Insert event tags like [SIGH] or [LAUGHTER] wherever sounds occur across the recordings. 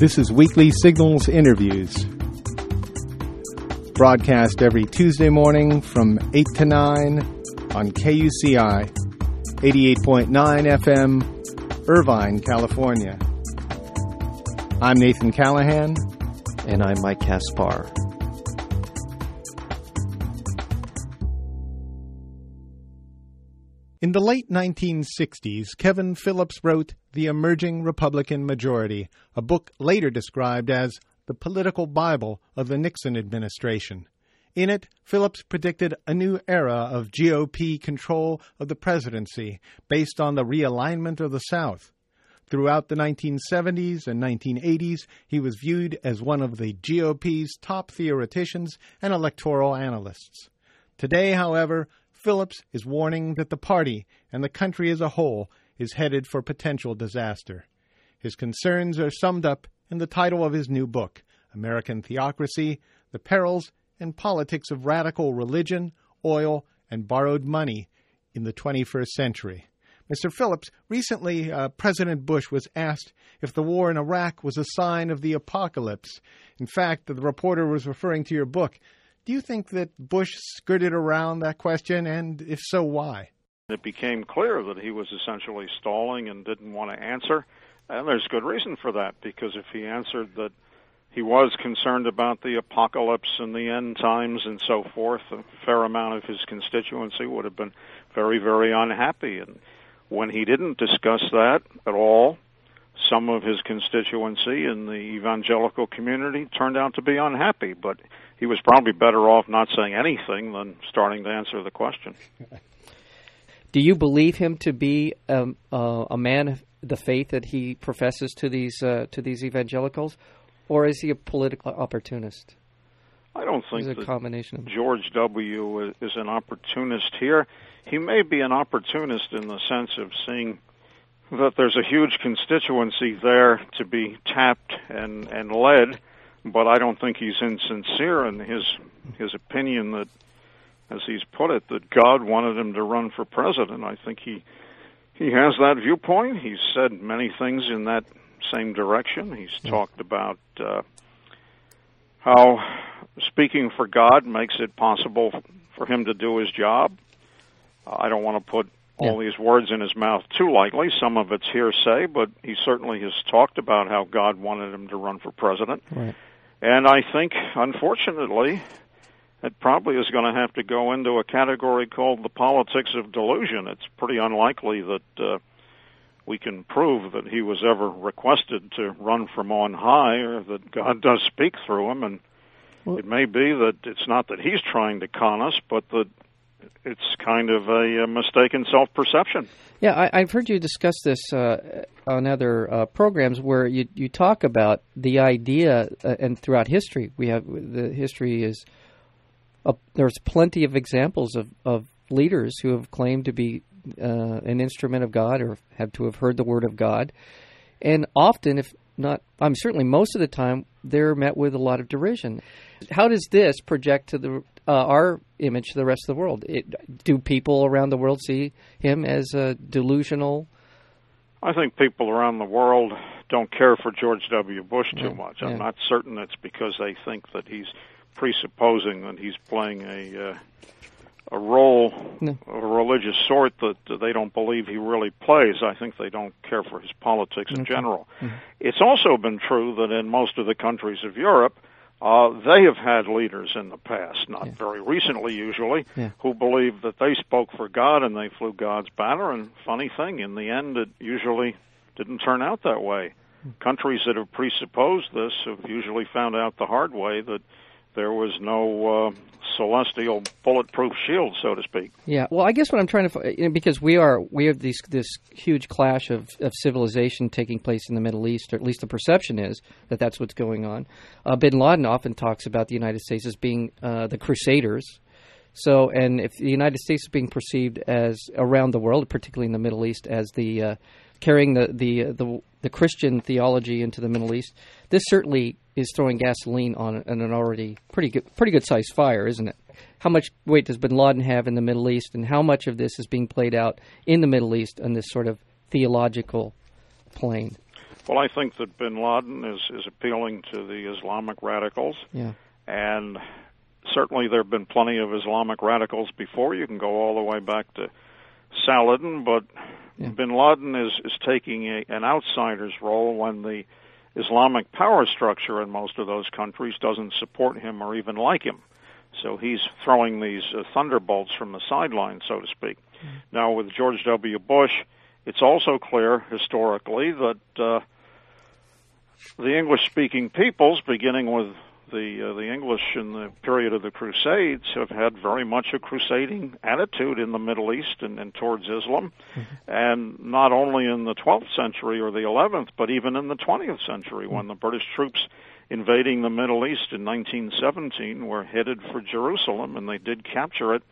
This is Weekly Signals Interviews. Broadcast every Tuesday morning from 8 to 9 on KUCI 88.9 FM, Irvine, California. I'm Nathan Callahan. And I'm Mike Kaspar. In the late 1960s, Kevin Phillips wrote The Emerging Republican Majority, a book later described as the political Bible of the Nixon administration. In it, Phillips predicted a new era of GOP control of the presidency based on the realignment of the South. Throughout the 1970s and 1980s, he was viewed as one of the GOP's top theoreticians and electoral analysts. Today, however, Phillips is warning that the party and the country as a whole is headed for potential disaster. His concerns are summed up in the title of his new book, American Theocracy The Perils and Politics of Radical Religion, Oil, and Borrowed Money in the 21st Century. Mr. Phillips, recently uh, President Bush was asked if the war in Iraq was a sign of the apocalypse. In fact, the reporter was referring to your book. Do you think that Bush skirted around that question, and if so, why? It became clear that he was essentially stalling and didn't want to answer. And there's good reason for that, because if he answered that he was concerned about the apocalypse and the end times and so forth, a fair amount of his constituency would have been very, very unhappy. And when he didn't discuss that at all, some of his constituency in the evangelical community turned out to be unhappy. But he was probably better off not saying anything than starting to answer the question. Do you believe him to be um, uh, a man of the faith that he professes to these uh, to these evangelicals, or is he a political opportunist? I don't think He's a combination of George W. is an opportunist here. He may be an opportunist in the sense of seeing that there's a huge constituency there to be tapped and and led but I don't think he's insincere in his his opinion that, as he's put it, that God wanted him to run for president. I think he he has that viewpoint. He's said many things in that same direction. He's talked about uh, how speaking for God makes it possible for him to do his job. I don't want to put all these words in his mouth too lightly. Some of it's hearsay, but he certainly has talked about how God wanted him to run for president. Right. And I think, unfortunately, it probably is going to have to go into a category called the politics of delusion. It's pretty unlikely that uh, we can prove that he was ever requested to run from on high or that God [LAUGHS] does speak through him. And well, it may be that it's not that he's trying to con us, but that it's kind of a, a mistaken self-perception. Yeah, I, have heard you discuss this uh, on other uh, programs where you you talk about the idea, uh, and throughout history, we have the history is there's plenty of examples of, of leaders who have claimed to be uh, an instrument of God or have to have heard the word of God, and often, if not, I'm certainly most of the time, they're met with a lot of derision. How does this project to the uh, our image to the rest of the world? It, do people around the world see him as a delusional? I think people around the world don't care for George W. Bush too yeah, much. I'm yeah. not certain it's because they think that he's presupposing that he's playing a uh, a role no. of a religious sort that they don't believe he really plays. I think they don't care for his politics in okay. general. Mm-hmm. It's also been true that in most of the countries of Europe, uh, they have had leaders in the past, not yeah. very recently usually, yeah. who believed that they spoke for God and they flew God's banner. And funny thing, in the end, it usually didn't turn out that way. Hmm. Countries that have presupposed this have usually found out the hard way that there was no uh, celestial bulletproof shield, so to speak. Yeah. Well, I guess what I'm trying to you know, because we are we have these this huge clash of, of civilization taking place in the Middle East, or at least the perception is that that's what's going on. Uh, Bin Laden often talks about the United States as being uh, the Crusaders. So, and if the United States is being perceived as around the world, particularly in the Middle East, as the uh, carrying the the the the Christian theology into the Middle East, this certainly is throwing gasoline on an already pretty good pretty good sized fire, isn't it? How much weight does Bin Laden have in the Middle East, and how much of this is being played out in the Middle East on this sort of theological plane? Well, I think that bin Laden is, is appealing to the Islamic radicals. Yeah. And certainly there have been plenty of Islamic radicals before. You can go all the way back to Saladin, but yeah. bin Laden is, is taking a, an outsider's role when the Islamic power structure in most of those countries doesn't support him or even like him. So he's throwing these uh, thunderbolts from the sidelines, so to speak. Mm-hmm. Now, with George W. Bush, it's also clear historically that uh, the English speaking peoples, beginning with the uh, the English in the period of the Crusades have had very much a crusading attitude in the Middle East and, and towards Islam, mm-hmm. and not only in the 12th century or the 11th, but even in the 20th century when the British troops invading the Middle East in 1917 were headed for Jerusalem and they did capture it.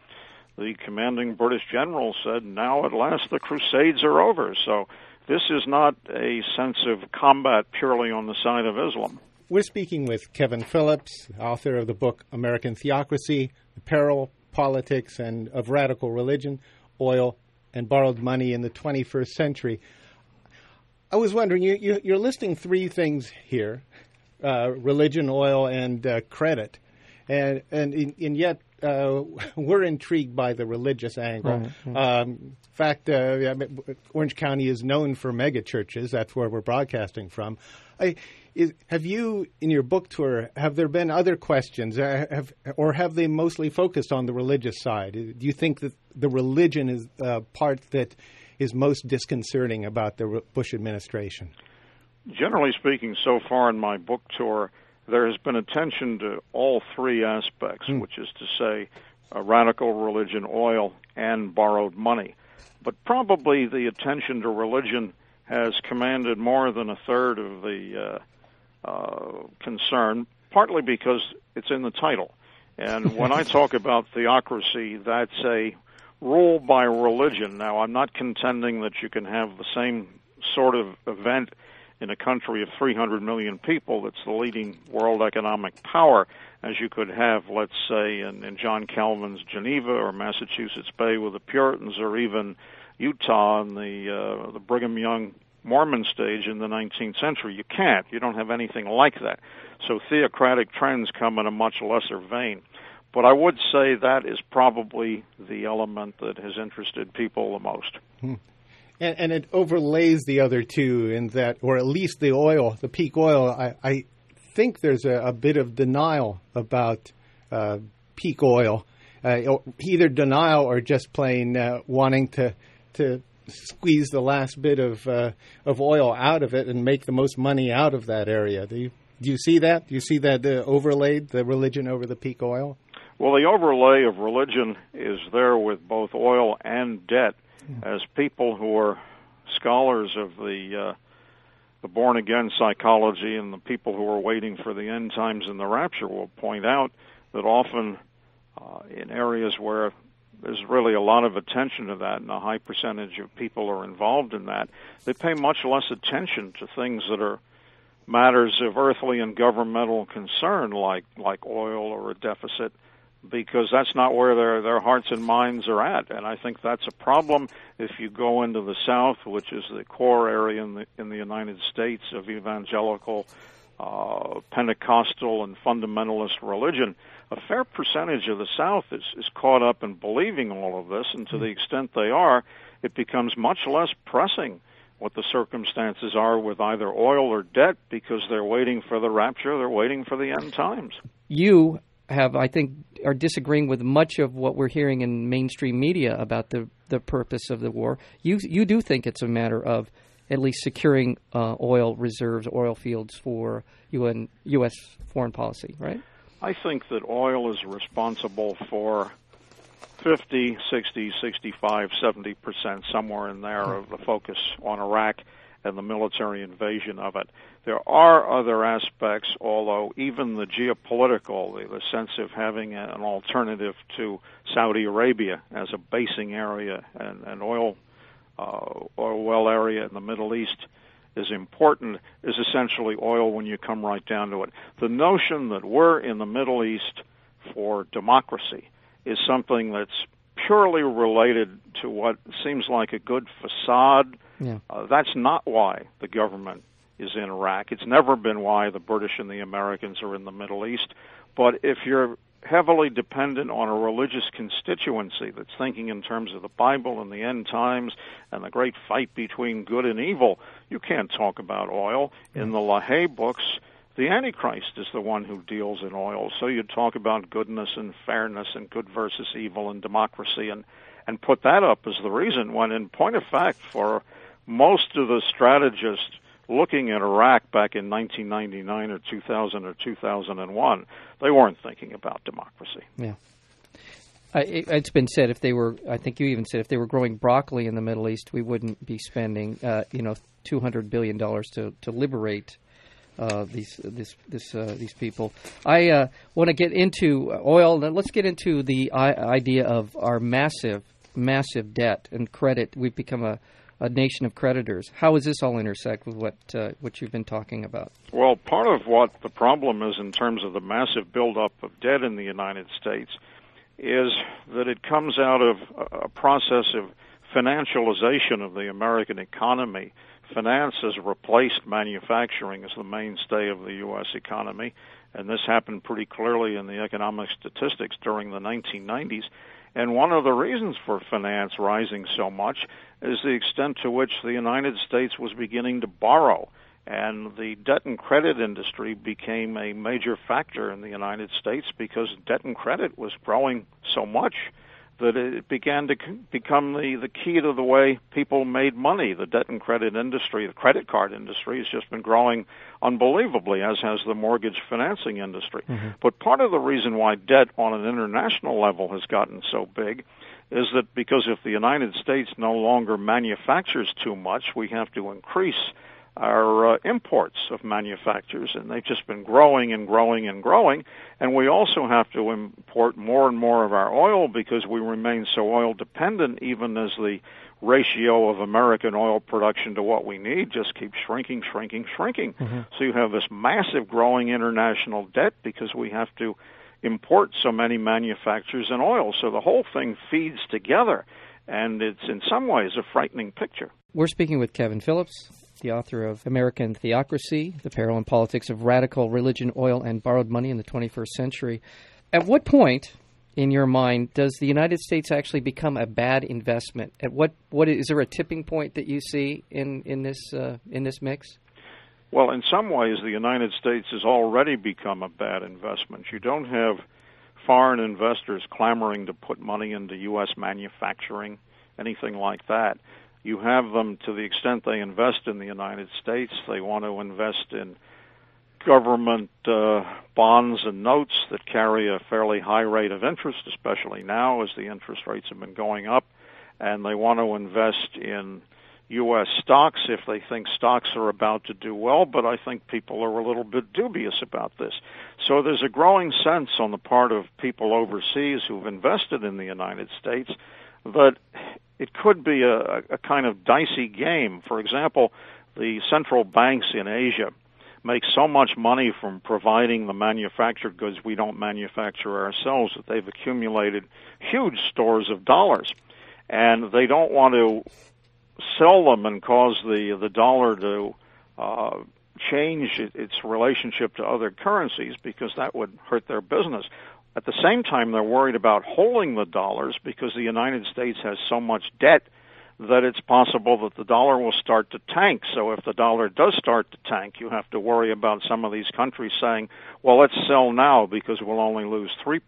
The commanding British general said, "Now at last the Crusades are over." So this is not a sense of combat purely on the side of Islam. We're speaking with Kevin Phillips, author of the book American Theocracy, The Peril, Politics, and of Radical Religion, Oil, and Borrowed Money in the 21st Century. I was wondering, you, are listing three things here uh, religion, oil, and uh, credit. And, and, and yet, uh, [LAUGHS] we're intrigued by the religious angle. Right, right. Um, in fact, uh, Orange County is known for mega churches. That's where we're broadcasting from. I, is, have you, in your book tour, have there been other questions, uh, have, or have they mostly focused on the religious side? Do you think that the religion is the part that is most disconcerting about the Bush administration? Generally speaking, so far in my book tour, there has been attention to all three aspects, mm. which is to say, radical religion, oil, and borrowed money. But probably the attention to religion has commanded more than a third of the uh, concern, partly because it's in the title. And [LAUGHS] when I talk about theocracy, that's a rule by religion. Now, I'm not contending that you can have the same sort of event in a country of 300 million people that's the leading world economic power as you could have, let's say, in, in John Calvin's Geneva or Massachusetts Bay with the Puritans or even Utah and the, uh, the Brigham Young Mormon stage in the 19th century. You can't. You don't have anything like that. So theocratic trends come in a much lesser vein. But I would say that is probably the element that has interested people the most. Hmm. And, and, it overlays the other two in that, or at least the oil, the peak oil. I, I think there's a, a, bit of denial about uh, peak oil, uh, either denial or just plain uh, wanting to to squeeze the last bit of uh, of oil out of it and make the most money out of that area. Do you do you see that? Do you see that uh, overlaid the religion over the peak oil? Well, the overlay of religion is there with both oil and debt, mm. as people who are scholars of the uh, the born again psychology and the people who are waiting for the end times and the rapture will point out that often uh, in areas where there's really a lot of attention to that, and a high percentage of people are involved in that. They pay much less attention to things that are matters of earthly and governmental concern, like like oil or a deficit, because that's not where their their hearts and minds are at. And I think that's a problem if you go into the South, which is the core area in the in the United States of evangelical, uh, Pentecostal, and fundamentalist religion a fair percentage of the South is, is caught up in believing all of this, and to the hmm. extent they are, it becomes much less pressing what the circumstances are with either oil or debt because they're waiting for the rapture, they're waiting for the end times. You have, I think, are disagreeing with much of what we're hearing in mainstream media about the the purpose of the war. You you do think it's a matter of at least securing uh, oil reserves, oil fields for UN, U.S. foreign policy, right? I think that oil is responsible for 50, 60, 65, 70 percent, somewhere in there, of the focus on Iraq and the military invasion of it. There are other aspects, although even the geopolitical, the, sense of having an alternative to Saudi Arabia as a basing area and an oil uh, oil well area in the Middle East is important is essentially oil when you come right down to it. The notion that we're in the Middle East for democracy is something that's purely related to what seems like a good facade. Yeah. Uh, that's not why the government is in Iraq. It's never been why the British and the Americans are in the Middle East. But if you're heavily dependent on a religious constituency that's thinking in terms of the Bible and the end times and the great fight between good and evil, you can't talk about oil. In mm-hmm. the LaHaye books, the Antichrist is the one who deals in oil. So you talk about goodness and fairness and good versus evil and democracy and, and put that up as the reason when in point of fact for most of the strategists looking at Iraq back in 1999 or 2000 or 2001, they weren't thinking about democracy. Yeah. Uh, it, has been said if they were, I think you even said if they were growing broccoli in the Middle East, we wouldn't be spending, uh, you know, two hundred billion dollars to to liberate uh, these this this uh, these people. I uh, want to get into oil. Let's get into the idea of our massive massive debt and credit. We've become a a nation of creditors. How does this all intersect with what uh, what you've been talking about? Well, part of what the problem is in terms of the massive buildup of debt in the United States is that it comes out of a process of financialization of the American economy. Finance has replaced manufacturing as the mainstay of the U.S. economy, and this happened pretty clearly in the economic statistics during the 1990s. And one of the reasons for finance rising so much is the extent to which the United States was beginning to borrow. And the debt and credit industry became a major factor in the United States because debt and credit was growing so much that it began to become the, the key to the way people made money. The debt and credit industry, the credit card industry, has just been growing unbelievably, as has the mortgage financing industry. Mm-hmm. But part of the reason why debt on an international level has gotten so big is that because if the United States no longer manufactures too much, we have to increase our uh, imports of manufacturers, and they've just been growing and growing and growing. And we also have to import more and more of our oil because we remain so oil dependent, even as the ratio of American oil production to what we need just keeps shrinking, shrinking, shrinking. Mm-hmm. So you have this massive growing international debt because we have to import so many manufacturers and oil. So the whole thing feeds together, and it's in some ways a frightening picture. We're speaking with Kevin Phillips, the author of American Theocracy The Peril and Politics of Radical Religion, Oil, and Borrowed Money in the 21st Century. At what point, in your mind, does the United States actually become a bad investment? At what, what is there a tipping point that you see in, in, this, uh, in this mix? Well, in some ways, the United States has already become a bad investment. You don't have foreign investors clamoring to put money into U.S. manufacturing, anything like that. You have them to the extent they invest in the United States, they want to invest in government uh, bonds and notes that carry a fairly high rate of interest, especially now as the interest rates have been going up, and they want to invest in U.S. stocks if they think stocks are about to do well, but I think people are a little bit dubious about this. So there's a growing sense on the part of people overseas who've invested in the United States that it could be a, a kind of dicey game. For example, the central banks in Asia make so much money from providing the manufactured goods we don't manufacture ourselves that they've accumulated huge stores of dollars. And they don't want to sell them and cause the the dollar to uh, change its relationship to other currencies because that would hurt their business. At the same time, they're worried about holding the dollars because the United States has so much debt that it's possible that the dollar will start to tank. So if the dollar does start to tank, you have to worry about some of these countries saying, well, let's sell now because we'll only lose 3%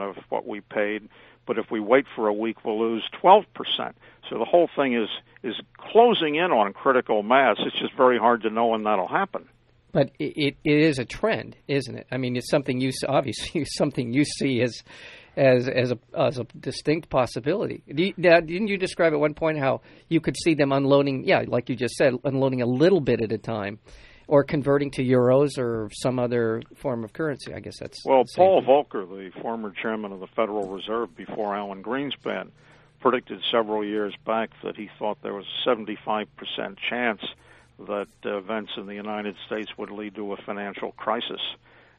of what we paid but if we wait for a week, we'll lose 12%. So the whole thing is is closing in on critical mass. It's just very hard to know when that'll happen. But it, it is a trend, isn't it? I mean, it's something you obviously [LAUGHS] something you see as as as a as a distinct possibility. Now, didn't you describe at one point how you could see them unloading? Yeah, like you just said, unloading a little bit at a time or converting to euros or some other form of currency. I guess that's well. Paul Volcker, the former chairman of the Federal Reserve before Alan Greenspan, predicted several years back that he thought there was a 75% chance that uh, events in the United States would lead to a financial crisis.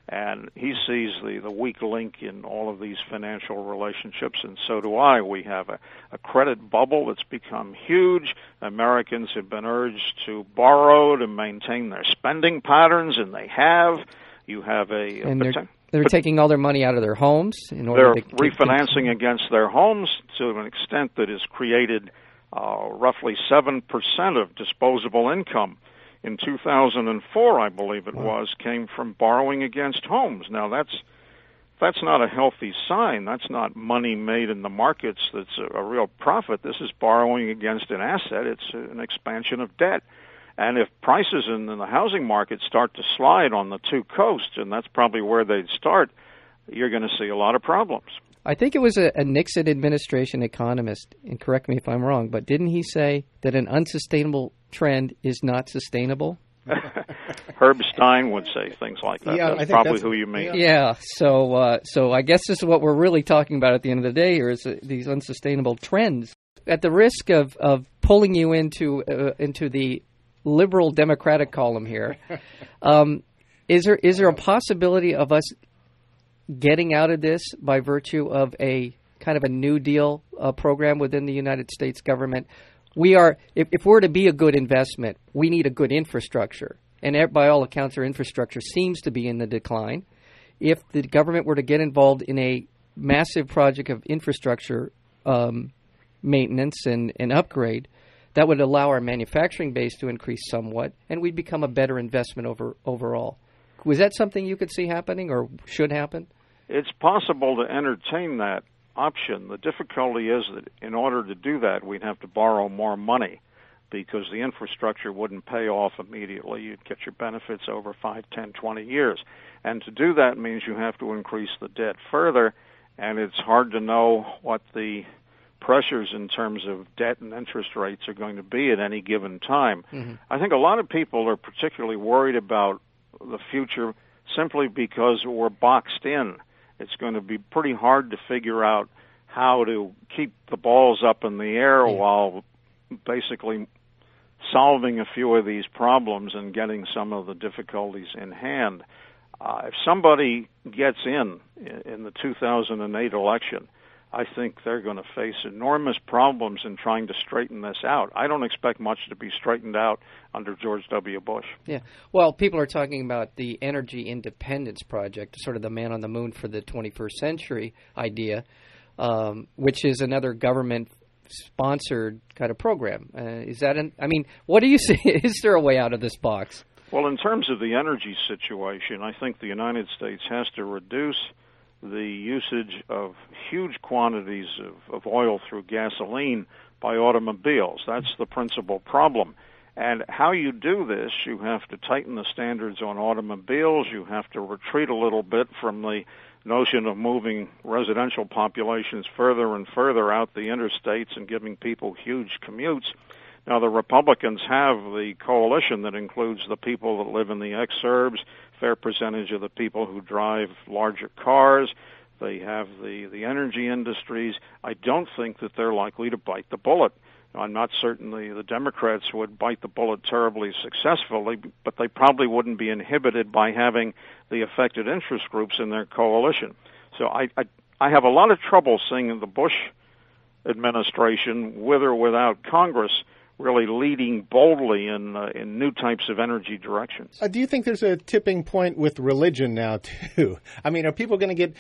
and he sees the, the weak link in all of these financial relationships, and so do I. We have a, a credit bubble that's become huge. Americans have been urged to borrow to maintain their spending patterns, and they have. You have a, and they're, they're taking all their money out of their homes in order they're to refinancing against their homes to an extent that has created uh, roughly seven percent of disposable income in 2004, I believe it was, came from borrowing against homes. Now that's that's not a healthy sign. That's not money made in the markets. That's a, a real profit. This is borrowing against an asset. It's an expansion of debt. And if prices in the housing market start to slide on the two coasts, and that's probably where they'd start, you're going to see a lot of problems. I think it was a, a, Nixon administration economist, and correct me if I'm wrong, but didn't he say that an unsustainable trend is not sustainable? [LAUGHS] Herb Stein would say things like that. Yeah, that's probably that's, who you mean. Yeah. So, uh, so I guess this is what we're really talking about at the end of the day here is uh, these unsustainable trends. At the risk of, of pulling you into uh, into the liberal Democratic column here, [LAUGHS] um, is there is there a possibility of us getting out of this by virtue of a kind of a New Deal uh, program within the United States government we are if, if we're to be a good investment, we need a good infrastructure. And by all accounts, our infrastructure seems to be in the decline. If the government were to get involved in a massive project of infrastructure um, maintenance and, and upgrade, that would allow our manufacturing base to increase somewhat, and we'd become a better investment over overall. Was that something you could see happening or should happen? It's possible to entertain that option. The difficulty is that in order to do that, we'd have to borrow more money because the infrastructure wouldn't pay off immediately. You'd get your benefits over 5, 10, 20 years. And to do that means you have to increase the debt further, and it's hard to know what the pressures in terms of debt and interest rates are going to be at any given time. Mm-hmm. I think a lot of people are particularly worried about the future simply because we're boxed in it's going to be pretty hard to figure out how to keep the balls up in the air yeah. while basically solving a few of these problems and getting some of the difficulties in hand. Uh, if somebody gets in in the 2008 election I think they're going to face enormous problems in trying to straighten this out. I don't expect much to be straightened out under George W. Bush. Yeah. Well, people are talking about the Energy Independence Project, sort of the man on the moon for the 21st century idea, um, which is another government sponsored kind of program. Uh, is that an, I mean, what do you [LAUGHS] see? is there a way out of this box? Well, in terms of the energy situation, I think the United States has to reduce the usage of huge quantities of, of oil through gasoline by automobiles. That's the principal problem. And how you do this, you have to tighten the standards on automobiles. You have to retreat a little bit from the notion of moving residential populations further and further out the interstates and giving people huge commutes. Now, the Republicans have the coalition that includes the people that live in the exurbs, fair percentage of the people who drive larger cars. They have the, the energy industries. I don't think that they're likely to bite the bullet. I'm not certain the, the Democrats would bite the bullet terribly successfully, but they probably wouldn't be inhibited by having the affected interest groups in their coalition. So I, I, I have a lot of trouble seeing the Bush administration, with or without Congress, really leading boldly in uh, in new types of energy directions. Uh, do you think there's a tipping point with religion now [LAUGHS] too? I mean, are people going to get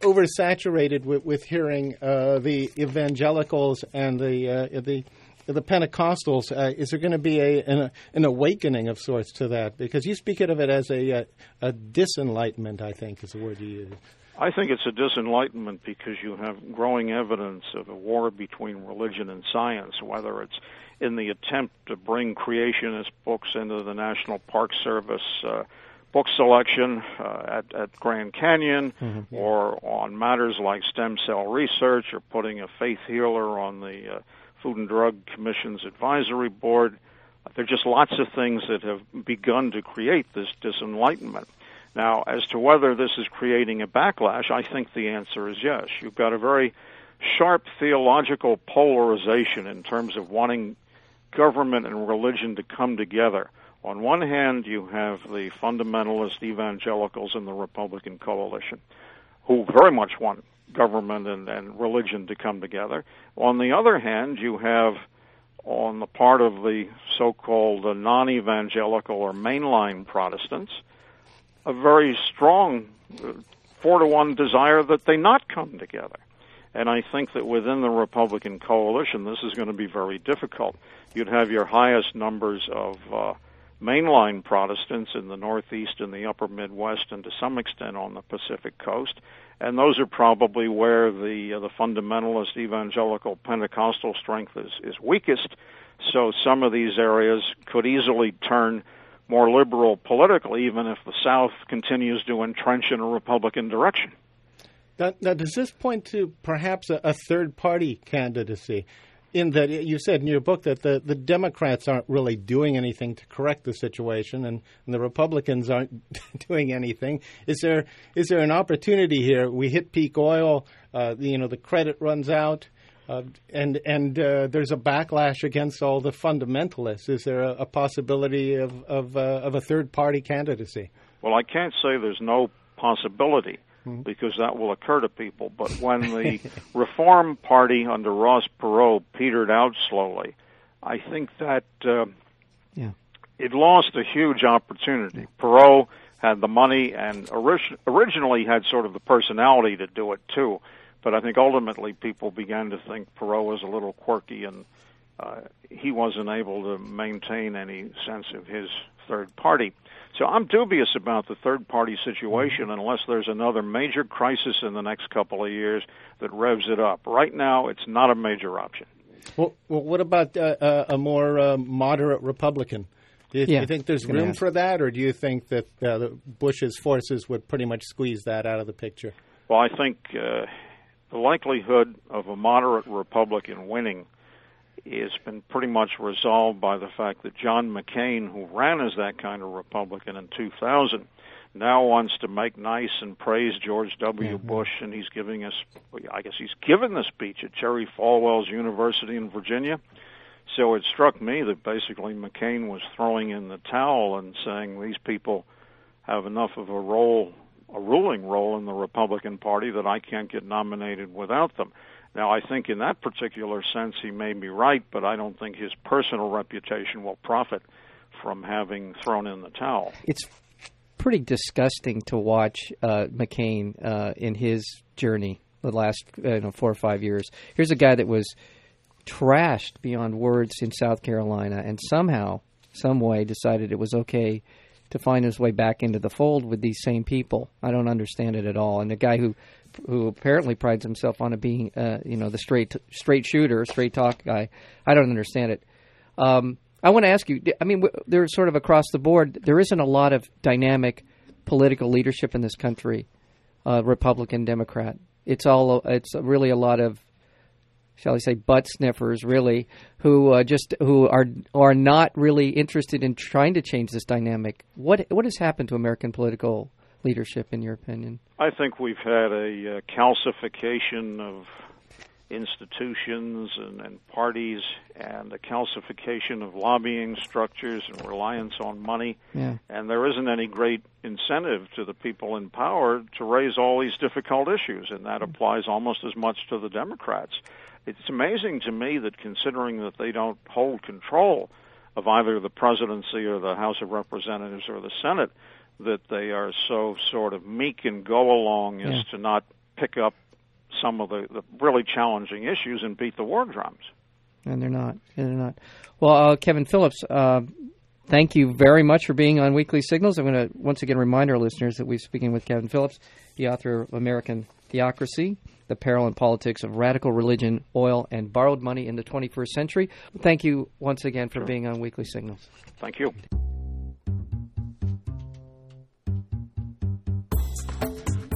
oversaturated with, with hearing uh, the evangelicals and the uh, the the Pentecostals? Uh, is there going to be a an, an, awakening of sorts to that? Because you speak of it as a a, a disenlightenment. I think is the word you use. I think it's a disenlightenment because you have growing evidence of a war between religion and science, whether it's in the attempt to bring creationist books into the National Park Service uh, book selection uh, at, at Grand Canyon, mm-hmm. or on matters like stem cell research, or putting a faith healer on the uh, Food and Drug Commission's advisory board. There are just lots of things that have begun to create this disenlightenment. Now, as to whether this is creating a backlash, I think the answer is yes. You've got a very sharp theological polarization in terms of wanting government and religion to come together. On one hand, you have the fundamentalist evangelicals in the Republican coalition, who very much want government and, and religion to come together. On the other hand, you have on the part of the so-called non-evangelical or mainline Protestants a very strong uh, four to one desire that they not come together. And I think that within the Republican coalition, this is going to be very difficult. You'd have your highest numbers of uh, mainline Protestants in the Northeast and the Upper Midwest, and to some extent on the Pacific Coast, and those are probably where the uh, the fundamentalist evangelical Pentecostal strength is is weakest. So some of these areas could easily turn more liberal politically, even if the South continues to entrench in a Republican direction. Now, now does this point to perhaps a, a third party candidacy? in that you said in your book that the, the Democrats aren't really doing anything to correct the situation, and, and the Republicans aren't [LAUGHS] doing anything. Is there is there an opportunity here? We hit peak oil. Uh, you know, the credit runs out. Uh, and and uh, there's a backlash against all the fundamentalists. Is there a, a possibility of of, uh, of a third party candidacy? Well, I can't say there's no possibility mm-hmm. because that will occur to people. But when the [LAUGHS] Reform Party under Ross Perot petered out slowly, I think that uh, yeah. it lost a huge opportunity. Perot had the money and orig- originally had sort of the personality to do it too. But I think ultimately people began to think Perot was a little quirky and uh, he wasn't able to maintain any sense of his third party. So I'm dubious about the third party situation mm-hmm. unless there's another major crisis in the next couple of years that revs it up. Right now, it's not a major option. Well, well what about uh, uh, a more uh, moderate Republican? Do you, yeah, do you think there's room for that, or do you think that uh, Bush's forces would pretty much squeeze that out of the picture? Well, I think uh, the likelihood of a moderate Republican winning has been pretty much resolved by the fact that John McCain, who ran as that kind of Republican in 2000, now wants to make nice and praise George W. Mm-hmm. Bush, and he's giving us, I guess he's given the speech at Jerry Falwell's University in Virginia. So it struck me that basically McCain was throwing in the towel and saying these people have enough of a role, a ruling role in the Republican Party that I can't get nominated without them. Now, I think in that particular sense he may be right, but I don't think his personal reputation will profit from having thrown in the towel. It's pretty disgusting to watch uh, McCain uh, in his journey the last uh, you know, four or five years. Here's a guy that was trashed beyond words in South Carolina, and somehow, some way, decided it was okay to find his way back into the fold with these same people. I don't understand it at all. And the guy who who apparently prides himself on being, uh, you know, the straight straight shooter, straight talk guy. I don't understand it. Um, I want to ask you. I mean, there's sort of across the board. There isn't a lot of dynamic political leadership in this country, uh, Republican, Democrat. It's all. It's really a lot of, shall I say, butt sniffers, really, who uh, just who are are not really interested in trying to change this dynamic. What what has happened to American political leadership, in your opinion? I think we've had a uh, calcification of institutions and, and parties and a calcification of lobbying structures and reliance on money. Yeah. And there isn't any great incentive to the people in power to raise all these difficult issues, and that applies almost as much to the Democrats. It's amazing to me that considering that they don't hold control of either the presidency or the House of Representatives or the Senate, that they are so sort of meek and go along as to not pick up some of the, the really challenging issues and beat the war drums. And they're not. And they're not. Well, uh, Kevin Phillips, uh, thank you very much for being on Weekly Signals. I'm going to once again remind our listeners that we're speaking with Kevin Phillips, the author of American Theocracy, The Peril and Politics of Radical Religion, Oil, and Borrowed Money in the 21st Century. Thank you once again for sure. being on Weekly Signals. Thank you.